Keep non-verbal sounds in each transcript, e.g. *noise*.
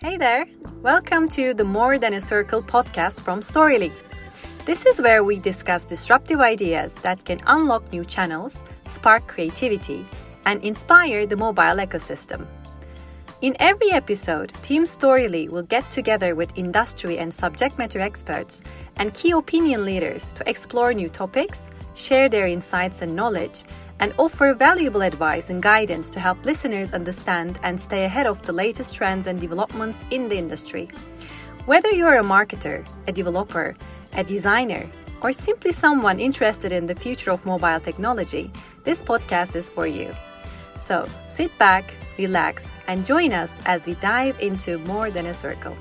Hey there! Welcome to the More Than a Circle podcast from Storyly. This is where we discuss disruptive ideas that can unlock new channels, spark creativity, and inspire the mobile ecosystem. In every episode, Team Storyly will get together with industry and subject matter experts and key opinion leaders to explore new topics, share their insights and knowledge, and offer valuable advice and guidance to help listeners understand and stay ahead of the latest trends and developments in the industry. Whether you're a marketer, a developer, a designer, or simply someone interested in the future of mobile technology, this podcast is for you. So sit back, relax, and join us as we dive into More Than a Circle.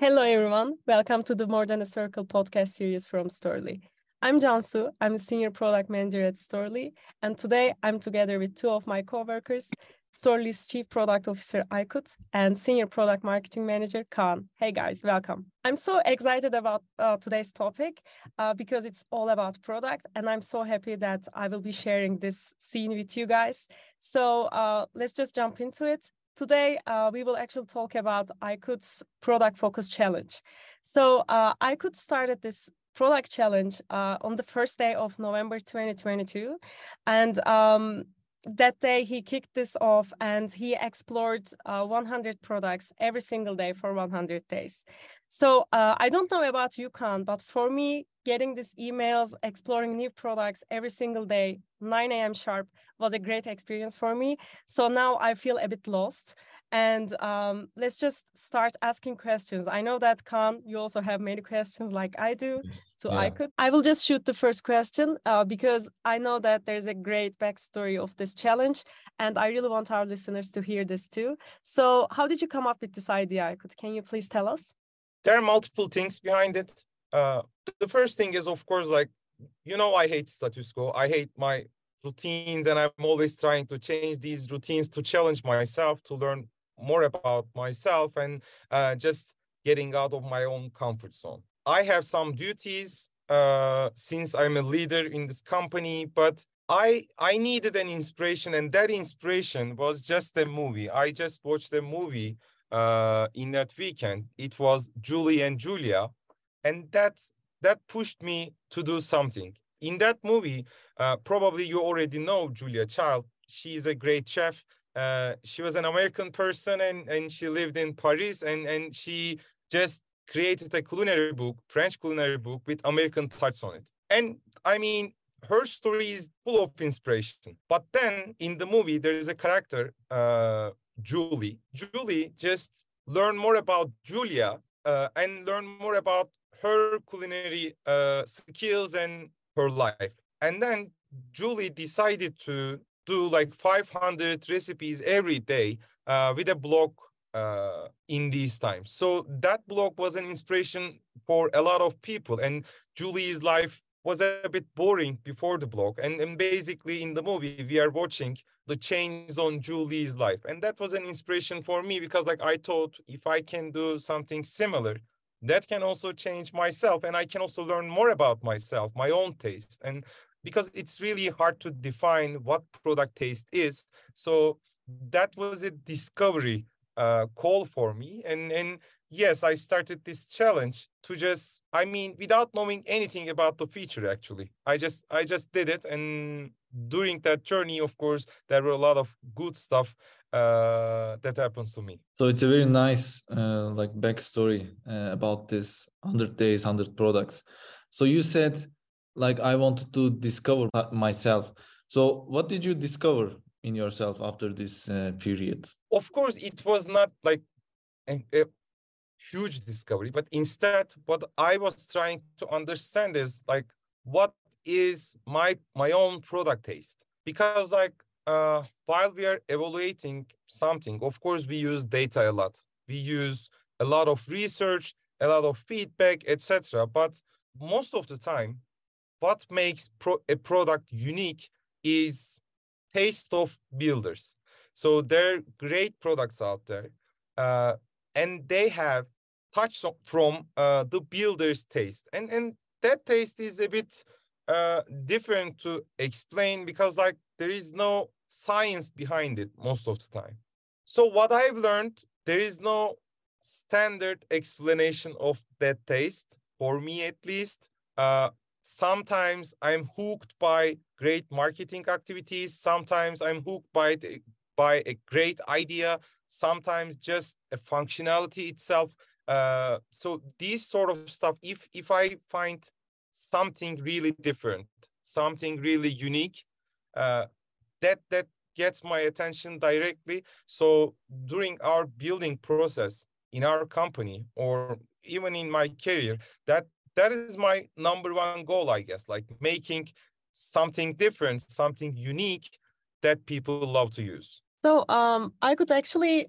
Hello, everyone. Welcome to the More Than a Circle podcast series from Storyly. I'm Cansu. I'm a senior product manager at Storyly, and today I'm together with two of my coworkers, Storyly's chief product officer Aykut and senior product marketing manager Kaan. Hey guys, welcome. I'm so excited about uh, today's topic uh, because it's all about product, and I'm so happy that I will be sharing this scene with you guys. So uh, let's just jump into it. Today, uh, we will actually talk about Aykut's product focus challenge. So uh, started this product challenge uh, on the first day of November 2022. And um, that day he kicked this off and he explored uh, 100 products every single day for 100 days. So uh, I don't know about you, Kaan, but for me, getting these emails, exploring new products every single day, 9 a.m. sharp, was a great experience for me. So now I feel a bit lost. And um, let's just start asking questions. I know that Kaan, you also have many questions like I do. So yeah. Aykut, I will just shoot the first question uh, because I know that there's a great backstory of this challenge, and I really want our listeners to hear this too. So, how did you come up with this idea? Aykut, can you please tell us? There are multiple things behind it. Uh, the first thing is, of course, like you know, I hate status quo. I hate my routines, and I'm always trying to change these routines to challenge myself to learn more about myself and uh, just getting out of my own comfort zone. I have some duties uh, since I'm a leader in this company, but I I needed an inspiration, and that inspiration was just a movie. I just watched a movie uh, in that weekend. It was Julie and Julia, and that that pushed me to do something. In that movie, uh, probably you already know Julia Child. She is a great chef uh, she was an American person and, and she lived in Paris and, and she just created a culinary book, French culinary book with American touch on it. And I mean, her story is full of inspiration. But then in the movie, there is a character, uh, Julie. Julie just learn more about Julia uh, and learn more about her culinary uh, skills and her life. And then Julie decided to do like 500 recipes every day uh, with a blog uh, in these times. So that blog was an inspiration for a lot of people. And Julie's life was a bit boring before the blog. And, and basically in the movie, we are watching the change on Julie's life. And that was an inspiration for me because like I thought if I can do something similar, that can also change myself and I can also learn more about myself, my own taste. And because it's really hard to define what product taste is. So that was a discovery uh, call for me. And, and yes, I started this challenge to just, I mean, without knowing anything about the feature, actually, I just, I just did it. And during that journey, of course, there were a lot of good stuff uh, that happens to me. So it's a very nice, uh, like backstory uh, about this 100 days, 100 products. So you said like i wanted to discover myself. So what did you discover in yourself after this uh, period? Of course it was not like a, a, huge discovery but instead what i was trying to understand is like what is my my own product taste? Because like uh, while we are evaluating something of course we use data a lot. We use a lot of research a lot of feedback etc but most of the time what makes pro- a product unique is taste of builders. So there are great products out there, uh, and they have touch from uh, the builder's taste, and and that taste is a bit uh, different to explain because like there is no science behind it most of the time. So what I've learned there is no standard explanation of that taste for me at least. Sometimes I'm hooked by great marketing activities. Sometimes I'm hooked by the, by a great idea. Sometimes just a functionality itself. Uh, so these sort of stuff. If if I find something really different, something really unique, uh, that that gets my attention directly. So during our building process in our company or even in my career, that that is my number one goal, I guess, like making something different, something unique that people love to use. So um, Aykut actually,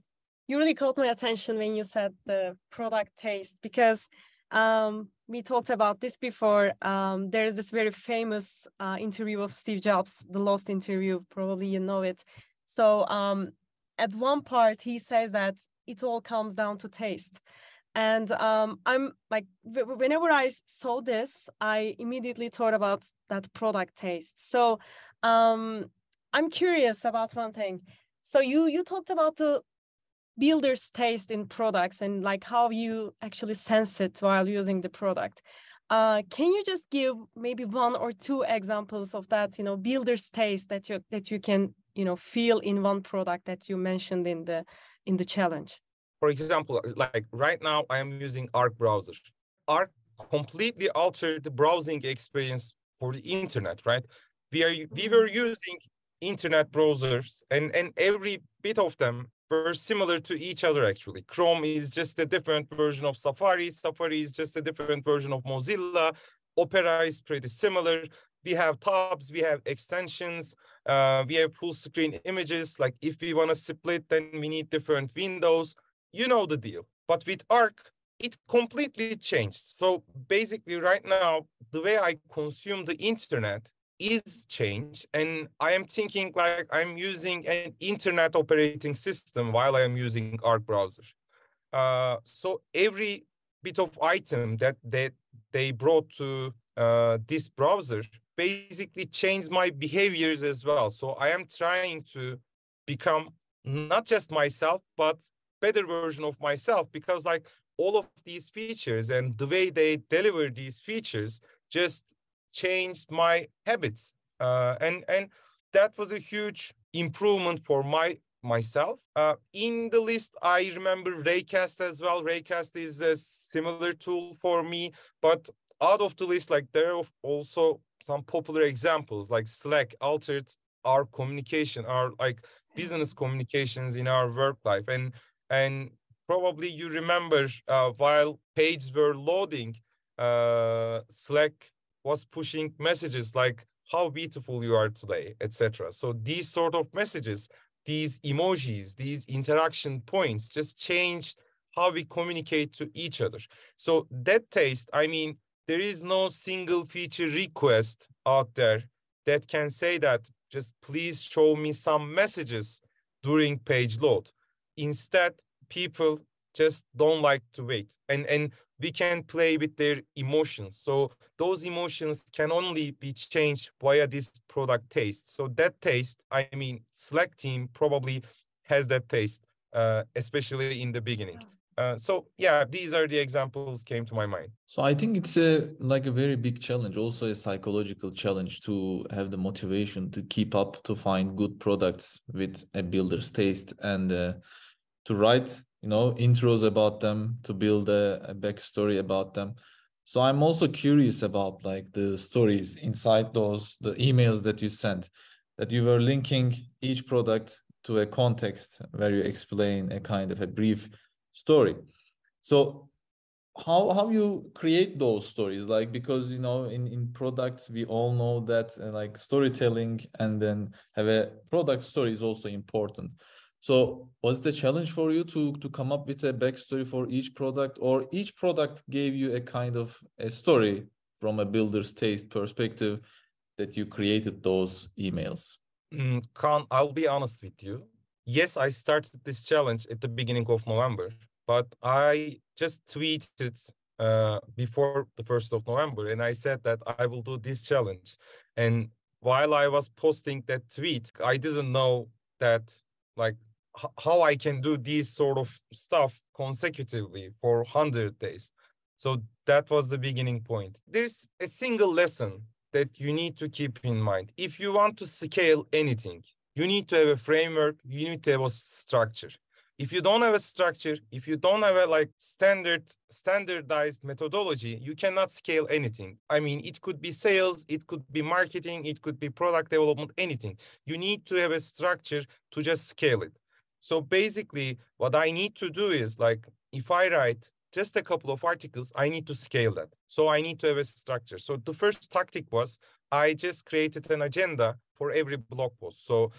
you really caught my attention when you said the product taste because um, we talked about this before. Um, there's this very famous uh, interview of Steve Jobs, the Lost interview. Probably you know it. So um, at one part, he says that it all comes down to taste. And um, I'm like, whenever I saw this, I immediately thought about that product taste. So um, I'm curious about one thing. So you you talked about the builder's taste in products and like how you actually sense it while using the product. Uh, can you just give maybe one or two examples of that, you know, builder's taste that you that you can, you know, feel in one product that you mentioned in the in the challenge? For example, like right now I am using Arc browser. Arc completely altered the browsing experience for the internet, right? We are we mm-hmm. were using internet browsers and and every bit of them were similar to each other actually. Chrome is just a different version of Safari. Safari is just a different version of Mozilla. Opera is pretty similar. We have tabs, we have extensions, uh, we have full screen images. Like if we want to split, then we need different windows. You know the deal. But with Arc, it completely changed. So basically, right now, the way I consume the internet is changed and i am thinking like i'm using an internet operating system while i am using arc browser uh, so every bit of item that that they brought to uh, this browser basically changed my behaviors as well so i am trying to become not just myself but better version of myself because like all of these features and the way they deliver these features just changed my habits. Uh, and and that was a huge improvement for my myself. Uh, in the list i remember raycast as well. Raycast is a similar tool for me but out of the list like there are also some popular examples like slack altered our communication our like business communications in our work life. And and probably you remember uh, while pages were loading uh, slack was pushing messages like how beautiful you are today, etc. So these sort of messages, these emojis, these interaction points just changed how we communicate to each other. So that taste, I mean, there is no single feature request out there that can say that just please show me some messages during page load. Instead, people just don't like to wait. And and we can play with their emotions. So those emotions can only be changed via this product taste. So that taste i mean slack team probably has that taste uh, especially in the beginning. Uh, so yeah these are the examples came to my mind. So i think it's a like a very big challenge also a psychological challenge to have the motivation to keep up to find good products with a builder's taste and uh, to write you know intros about them to build a, a backstory about them. So i'm also curious about like the stories inside those the emails that you sent that you were linking each product to a context where you explain a kind of a brief story. So how how you create those stories? Like because you know in in products we all know that uh, like storytelling and then have a product story is also important so was the challenge for you to to come up with a backstory for each product, or each product gave you a kind of a story from a builder's taste perspective that you created those emails? Mm, Kaan, I'll be honest with you. Yes, I started this challenge at the beginning of November, but I just tweeted uh, before the 1st of November and I said that I will do this challenge. And while I was posting that tweet, I didn't know that like how I can do these sort of stuff consecutively for 100 days. So that was the beginning point. There's a single lesson that you need to keep in mind. If you want to scale anything, you need to have a framework, you need to have a structure. If you don't have a structure, if you don't have a like standard standardized methodology, you cannot scale anything. I mean, it could be sales, it could be marketing, it could be product development, anything. You need to have a structure to just scale it. So basically, what I need to do is like if I write just a couple of articles, I need to scale that. So I need to have a structure. So the first tactic was I just created an agenda for every blog post. So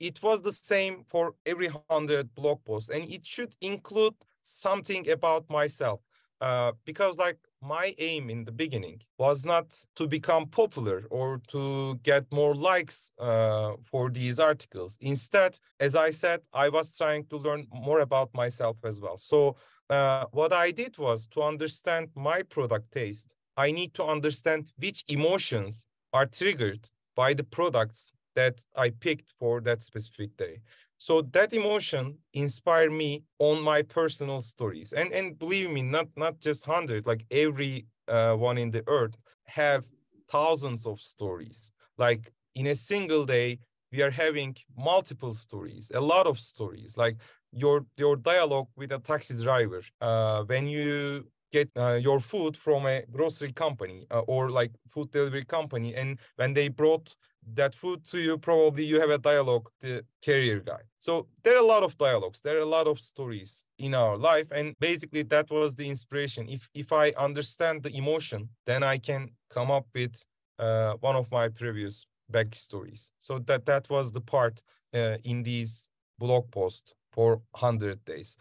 it was the same for every 100 blog posts and it should include something about myself uh, because like my aim in the beginning was not to become popular or to get more likes uh, for these articles. Instead as i said i was trying to learn more about myself as well. So uh, what i did was to understand my product taste. I need to understand which emotions are triggered by the products that I picked for that specific day. So that emotion inspired me on my personal stories. And and believe me, not not just hundred, like every uh, one in the earth have thousands of stories. Like in a single day, we are having multiple stories, a lot of stories. Like your your dialogue with a taxi driver uh, when you get uh, your food from a grocery company uh, or like food delivery company and when they brought that food to you probably you have a dialogue the carrier guy. So there are a lot of dialogues there are a lot of stories in our life and basically that was the inspiration. If if i understand the emotion then i can come up with uh, one of my previous backstories. So that that was the part uh, in these blog posts for 100 days.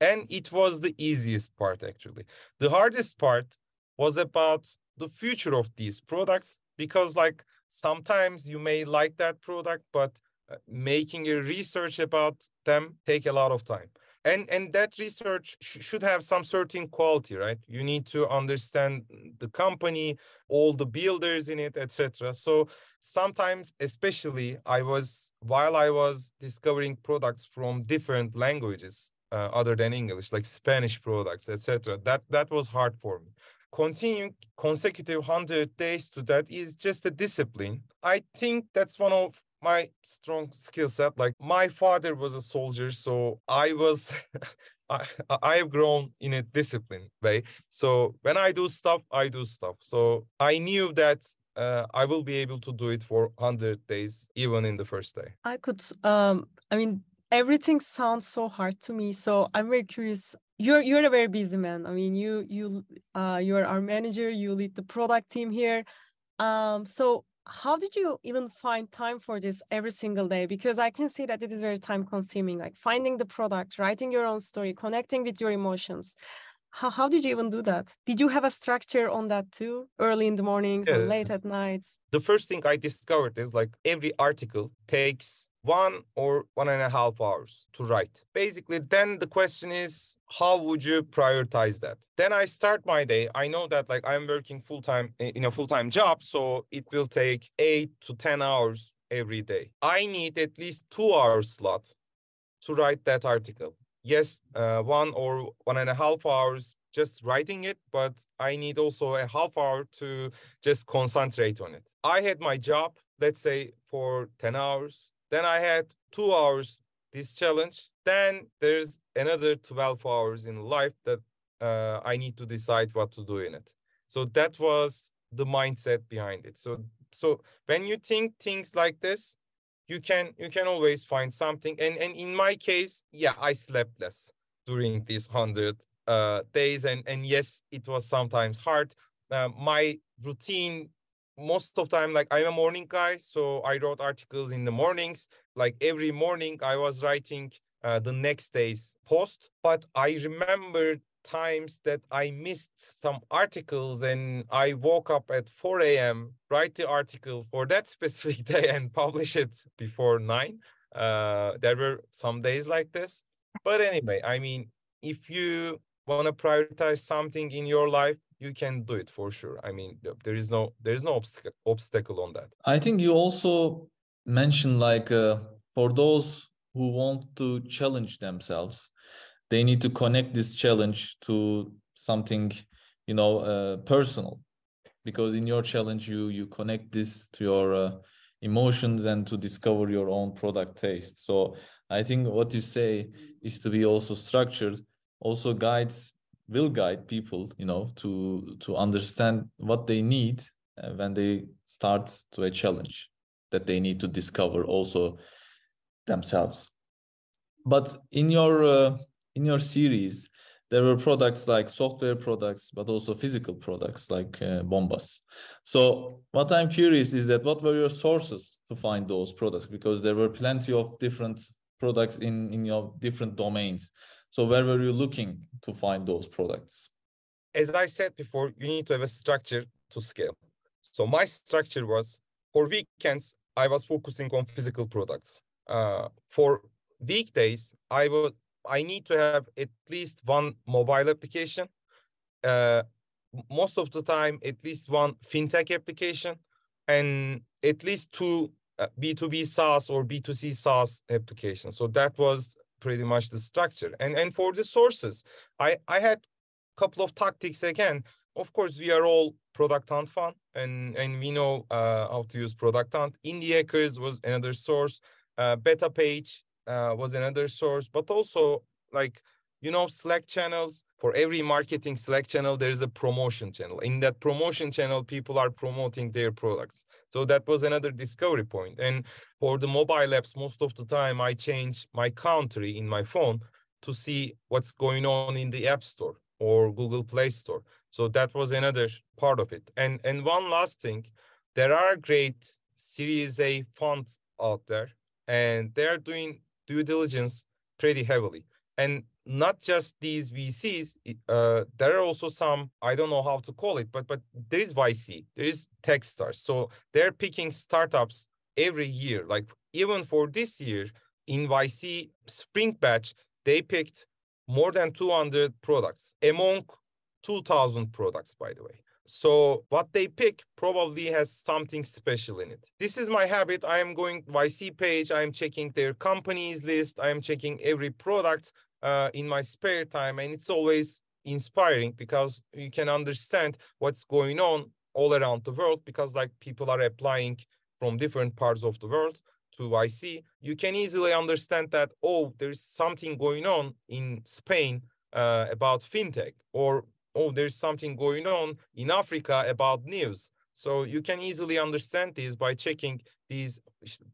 And it was the easiest part actually. The hardest part was about the future of these products because like sometimes you may like that product but uh, making a research about them take a lot of time. And and that research sh- should have some certain quality right? You need to understand the company all the builders in it etc so sometimes especially i was while i was discovering products from different languages uh, other than english like spanish products etc that that was hard for me continuing consecutive 100 days to that is just a discipline. I think that's one of my strong skill set. Like my father was a soldier, so I was *laughs* I, I have grown in a disciplined way. So when I do stuff, I do stuff. So I knew that uh, I will be able to do it for 100 days, even in the first day. Aykut, um, I mean, everything sounds so hard to me. So I'm very curious you're you're a very busy man. I mean, you you uh, you're our manager. You lead the product team here. Um, so how did you even find time for this every single day? Because I can see that it is very time consuming. Like finding the product, writing your own story, connecting with your emotions. How how did you even do that? Did you have a structure on that too? Early in the mornings yes. or late at nights? The first thing I discovered is like every article takes one or one and a half hours to write. Basically, then the question is, how would you prioritize that? Then I start my day. I know that like I'm working full time in a full time job, so it will take eight to 10 hours every day. I need at least two hours slot to write that article. Yes, uh, one or one and a half hours just writing it, but I need also a half hour to just concentrate on it. I had my job, let's say for 10 hours, then I had two hours this challenge. Then there's another 12 hours in life that uh, I need to decide what to do in it. So that was the mindset behind it. So so when you think things like this, you can you can always find something. And and in my case, yeah, I slept less during these hundred uh, days, and and yes, it was sometimes hard. Uh, my routine most of time like i'm a morning guy so i wrote articles in the mornings like every morning i was writing uh, the next day's post but i remember times that i missed some articles and i woke up at 4 a.m write the article for that *laughs* specific day and publish it before 9 uh, there were some days like this. But anyway i mean if you want to prioritize something in your life you can do it for sure. I mean there is no there is no obstacle obstacle on that. I think you also mentioned like uh, for those who want to challenge themselves they need to connect this challenge to something you know uh, personal. Because in your challenge you you connect this to your uh, emotions and to discover your own product taste. So i think what you say is to be also structured also guides will guide people you know to to understand what they need uh, when they start to a challenge that they need to discover also themselves. But in your uh, in your series there were products like software products but also physical products like uh, bombas. So what i'm curious is that what were your sources to find those products? Because there were plenty of different products in in your different domains. So where were you looking to find those products? As i said before you need to have a structure to scale. So my structure was for weekends i was focusing on physical products. Uh, for weekdays i would I need to have at least one mobile application. Uh, most of the time, at least one fintech application, and at least two uh, B2B SaaS or B2C SaaS applications. So that was pretty much the structure. And and for the sources, I I had a couple of tactics again. Of course, we are all product hunt fan, and and we know uh, how to use product hunt. Indie Hackers was another source. Uh, Betapage uh, was another source, but also like you know slack channels for every marketing slack channel there is a promotion channel. In that promotion channel people are promoting their products. So that was another discovery point. and for the mobile apps most of the time i change my country in my phone to see what's going on in the app store or google play store. So that was another part of it. And and one last thing there are great series a funds out there and they're doing due diligence pretty heavily. And not just these VCs, uh, there are also some, I don't know how to call it, but but there is YC, there is Techstars. So they're picking startups every year. Like even for this year in YC Spring Batch, they picked more than 200 products among 2000 products, by the way. So what they pick probably has something special in it. This is my habit. I am going YC page. I am checking their companies list. I am checking every product uh, in my spare time, and it's always inspiring because you can understand what's going on all around the world because like people are applying from different parts of the world to YC. You can easily understand that oh, there's something going on in Spain uh, about fintech or oh, there's something going on in Africa about news. So you can easily understand this by checking these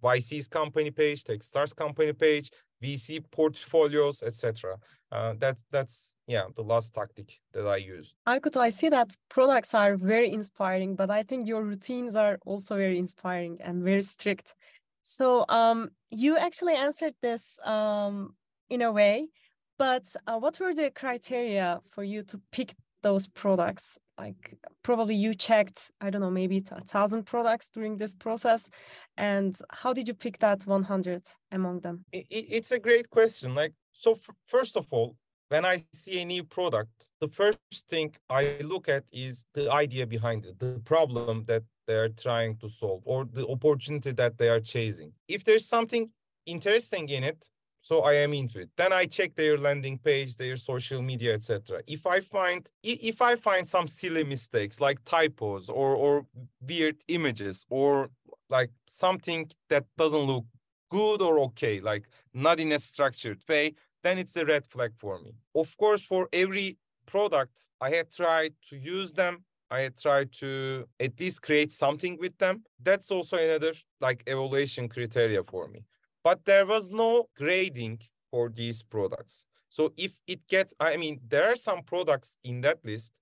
YC's company page, Techstars company page, VC portfolios, etc. Uh, that that's yeah the last tactic that I use. Aykut, I see that products are very inspiring, but I think your routines are also very inspiring and very strict. So um, you actually answered this um, in a way, but uh, what were the criteria for you to pick those products like probably you checked i don't know maybe a thousand products during this process and how did you pick that 100 among them? It, it's a great question. Like so first of all when i see a new product the first thing i look at is the idea behind it the problem that they're trying to solve or the opportunity that they are chasing. If there's something interesting in it so i am into it. Then i check their landing page their social media etc if i find if i find some silly mistakes like typos or or weird images or like something that doesn't look good or okay like not in a structured way then it's a red flag for me. Of course for every product i had tried to use them. I had tried to at least create something with them. That's also another like evaluation criteria for me but there was no grading for these products. So if it gets, I mean, there are some products in that list.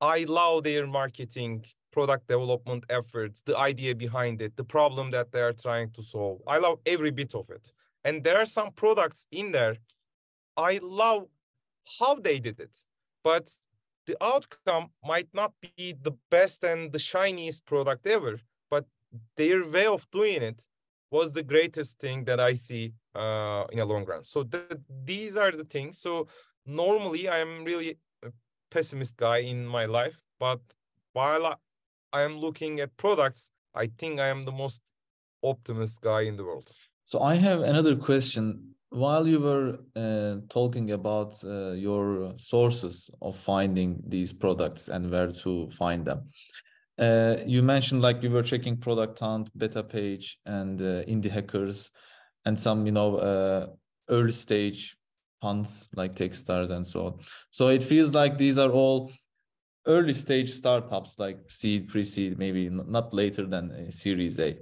I love their marketing, product development efforts, the idea behind it, the problem that they are trying to solve. I love every bit of it. And there are some products in there. I love how they did it, but the outcome might not be the best and the shiniest product ever, but their way of doing it was the greatest thing that I see uh, in a long run. So the, these are the things. So normally I am really a pessimist guy in my life, but while I am looking at products, I think I am the most optimist guy in the world. So I have another question. While you were uh, talking about uh, your sources of finding these products and where to find them, uh, you mentioned like you were checking Product Hunt, Beta Page, and uh, Indie Hackers, and some you know uh, early stage funds like Techstars and so on. So it feels like these are all early stage startups like seed, pre-seed, maybe not later than a Series A.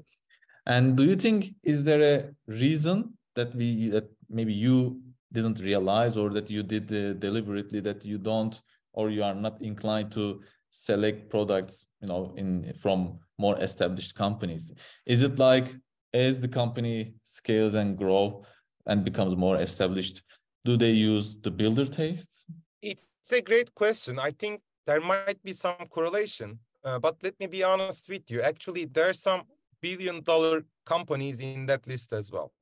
And do you think is there a reason that we that maybe you didn't realize or that you did uh, deliberately that you don't or you are not inclined to select products you know in from more established companies is it like as the company scales and grow and becomes more established do they use the builder tastes it's a great question i think there might be some correlation uh, but let me be honest with you actually there are some billion dollar companies in that list as well.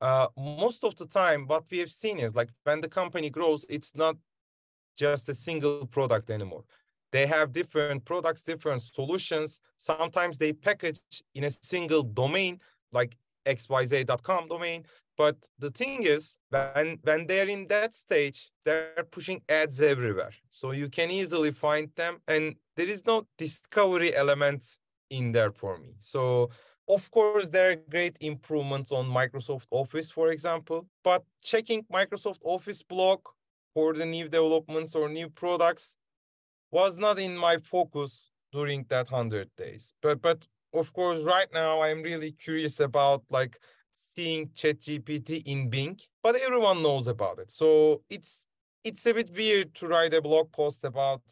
Uh, most of the time, what we have seen is like when the company grows, it's not just a single product anymore. They have different products, different solutions. Sometimes they package in a single domain, like xyz.com domain. But the thing is, when, when they're in that stage, they're pushing ads everywhere. So you can easily find them. And there is no discovery element in there for me. So of course, there are great improvements on Microsoft Office, for example, but checking Microsoft Office blog for the new developments or new products was not in my focus during that 100 days. But, but of course, right now, I'm really curious about like seeing ChatGPT in Bing, but everyone knows about it. So it's it's a bit weird to write a blog post about,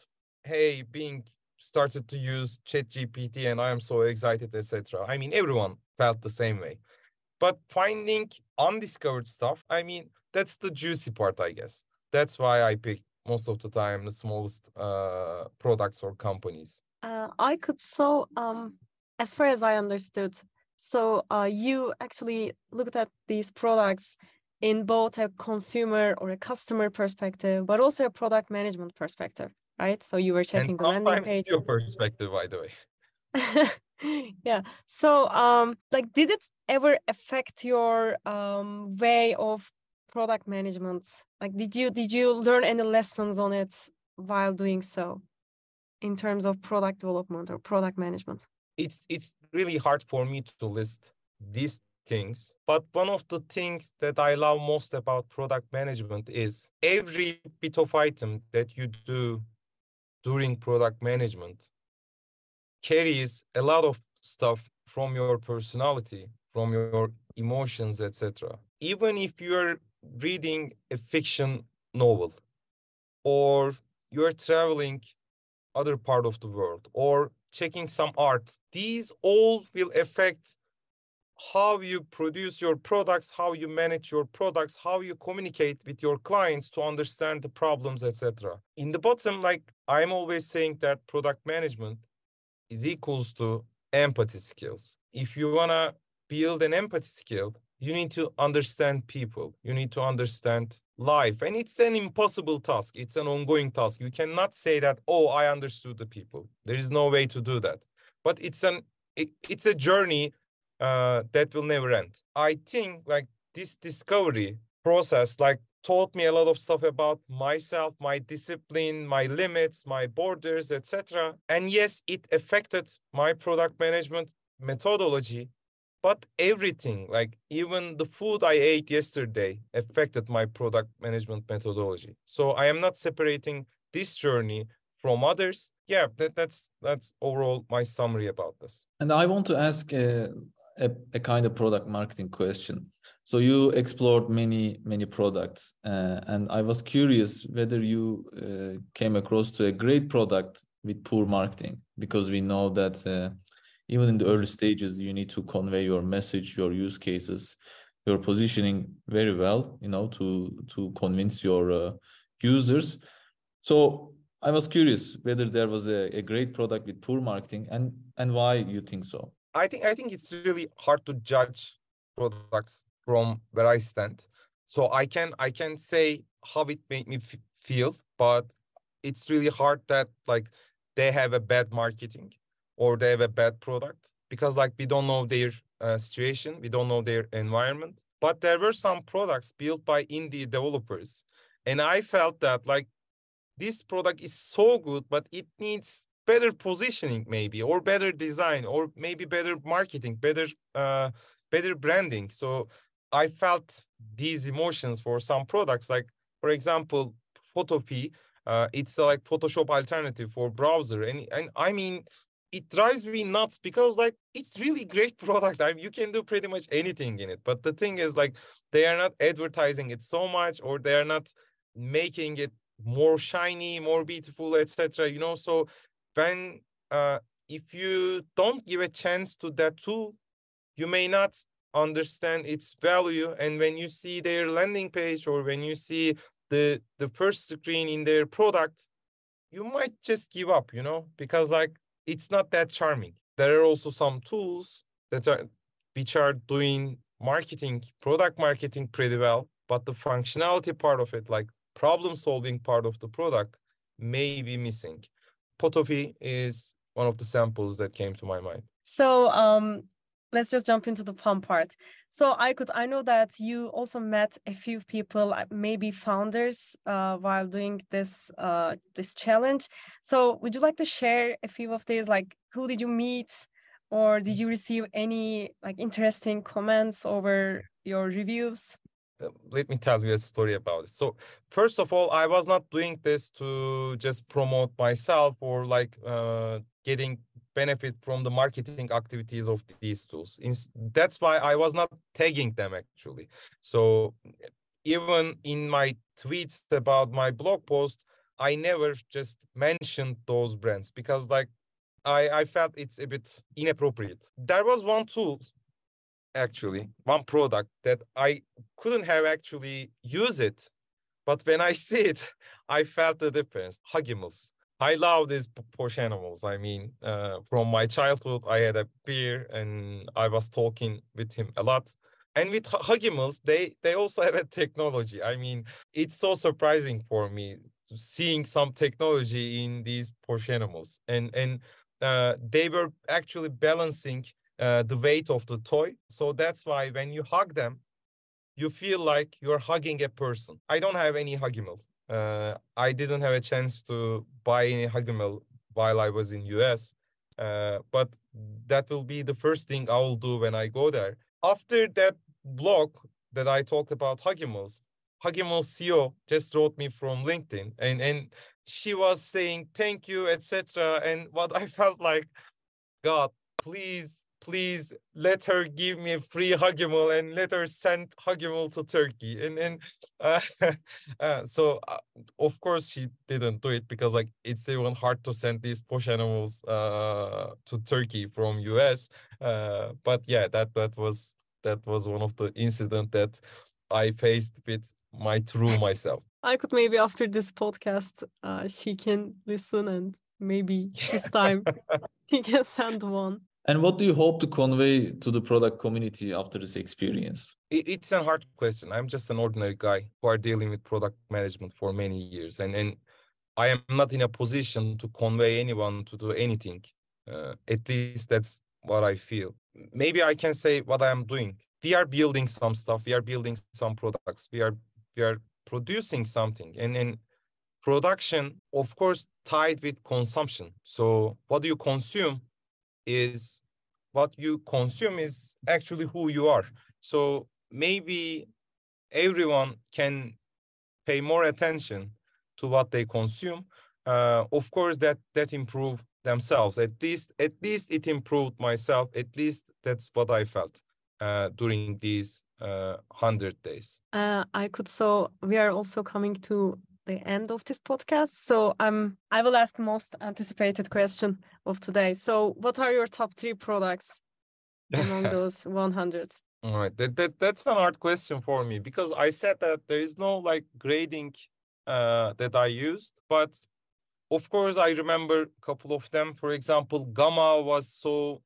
hey, Bing, started to use ChatGPT and I am so excited, etc. I mean, everyone felt the same way. But finding undiscovered stuff, I mean, that's the juicy part, I guess. That's why I pick most of the time the smallest uh, products or companies. Uh, Aykut so, um, as far as I understood, so uh, you actually looked at these products in both a consumer or a customer perspective, but also a product management perspective right? So you were checking and the landing page. your perspective, by the way. *laughs* yeah. So, um, like, did it ever affect your um way of product management? Like, did you did you learn any lessons on it while doing so, in terms of product development or product management? It's it's really hard for me to list these things. But one of the things that I love most about product management is every bit of item that you do during product management carries a lot of stuff from your personality, from your emotions, etc. Even if you're reading a fiction novel or you're traveling other part of the world or checking some art, these all will affect how you produce your products, how you manage your products, how you communicate with your clients to understand the problems, etc. In the bottom, like I'm always saying that product management is equals to empathy skills. If you wanna build an empathy skill, you need to understand people. You need to understand life. And it's an impossible task. It's an ongoing task. You cannot say that, oh, I understood the people. There is no way to do that. But it's an it, it's a journey uh, that will never end. I think like this discovery process like taught me a lot of stuff about myself, my discipline, my limits, my borders, etc. And yes, it affected my product management methodology, but everything, like even the food I ate yesterday, affected my product management methodology. So I am not separating this journey from others. Yeah, that, that's that's overall my summary about this. And I want to ask uh, a, a kind of product marketing question. So you explored many many products, uh, and I was curious whether you uh, came across to a great product with poor marketing, because we know that uh, even in the early stages, you need to convey your message, your use cases, your positioning very well, you know, to to convince your uh, users. So I was curious whether there was a, a great product with poor marketing, and and why you think so. I think I think it's really hard to judge products from where I stand. So I can I can say how it made me f- feel, but it's really hard that like they have a bad marketing or they have a bad product because like we don't know their uh, situation, we don't know their environment. But there were some products built by indie developers, and I felt that like this product is so good, but it needs better positioning maybe or better design or maybe better marketing better uh, better branding so i felt these emotions for some products like for example photopea uh, it's like photoshop alternative for browser and and i mean it drives me nuts because like it's really great *laughs* product. I mean, you can do pretty much anything in it but the thing is like they are not advertising it so much or they are not making it more shiny more beautiful etc you know? So when uh, if you don't give a chance to that tool, you may not understand its value. And when you see their landing page or when you see the the first screen in their product, you might just give up, you know, because like it's not that charming. There are also some tools that are which are doing marketing, product marketing pretty well, but the functionality part of it, like problem solving part of the product, may be missing. Photopea is one of the samples that came to my mind. So um, let's just jump into the fun part. So Aykut, I know that you also met a few people, maybe founders, uh, while doing this uh, this challenge. So would you like to share a few of these? Like, who did you meet, or did you receive any like interesting comments over your reviews? Uh, let me tell you a story about it. So first of all, I was not doing this to just promote myself or like uh, getting benefit from the marketing activities of these tools. That's why I was not tagging them actually. So even in my tweets about my blog post, I never just mentioned those brands because like I, I felt it's a bit inappropriate. There was one tool actually one product that I couldn't have actually used it. But when I *laughs* see it, I felt the difference. Huggimals. I love these posh animals. I mean, uh, from my childhood, I had a bear and I was talking with him a lot. And with Huggimals, they they also have a technology. I mean, it's so surprising for me seeing some technology in these posh animals. And and uh, they were actually balancing uh, the weight of the toy. So that's why when you hug them, you feel like you're hugging a person. I don't have any Huggimal. Uh, I didn't have a chance to buy any Huggimal while I was in US. Uh, but that will be the first thing I will do when I go there. After that blog that I talked about Huggimals, Huggimal CEO just wrote me from LinkedIn and, and she was saying thank you, etc. And what I *laughs* felt like, God, please please let her give me a free Huggimal and let her send Huggimal to Turkey. And and uh, *laughs* uh, so uh, of course she didn't do it because like it's even hard to send these posh animals uh, to Turkey from US. Uh, but yeah, that that was that was one of the incident that I faced with my true myself. Aykut maybe after this podcast, uh, she can listen and maybe *laughs* this time she can send one. And what do you hope to convey to the product community after this experience? It's a hard question. I'm just an ordinary guy who are dealing with product management for many years, and and I am not in a position to convey anyone to do anything. Uh, at least that's what I feel. Maybe I can say what I am doing. We are building some stuff. We are building some products. We are we are producing something, and then production, of course, tied with consumption. So what do you consume? Is what you consume is actually who you are. So maybe everyone can pay more attention to what they consume. Uh, of course, that that improve themselves. At least, at least it improved myself. At least that's what I felt uh, during these uh, hundred days. Uh, Aykut. So we are also coming to the end of this podcast. So um, I will ask the most anticipated question of today. So, what are your top three products among *laughs* those 100? All right, that, that that's an hard question for me because I said that there is no like grading uh, that I used, but of course I remember a couple of them. For example, Gamma was so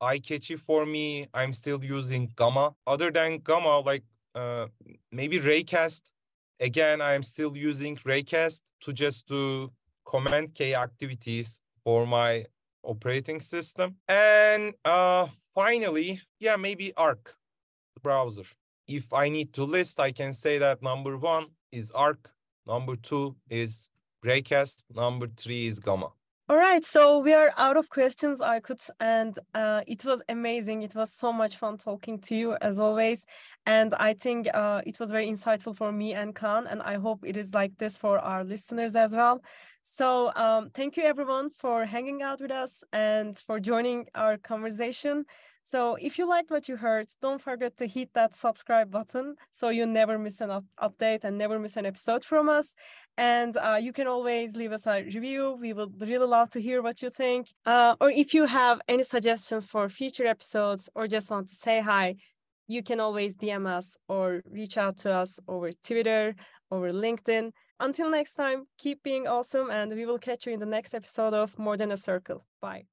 eye catchy for me. I'm still using Gamma. Other than Gamma, like uh, maybe Raycast again, I am still using Raycast to just do command K activities for my operating system. And uh, finally, yeah, maybe Arc, the browser. If I need to list, I can say that number one is Arc, number two is Raycast, number three is Gamma. All right, so we are out of questions, Aykut, and uh, it was amazing. It was so much fun talking to you as always, and I think uh, it was very insightful for me and Kaan, and I hope it is like this for our listeners as well. So um, thank you everyone for hanging out with us and for joining our conversation. So if you liked what you heard, don't forget to hit that subscribe button so you never miss an up update and never miss an episode from us. And uh, you can always leave us a review. We would really love to hear what you think. Uh, or if you have any suggestions for future episodes or just want to say hi, you can always DM us or reach out to us over Twitter, over LinkedIn. Until next time, keep being awesome, and we will catch you in the next episode of More Than a Circle. Bye.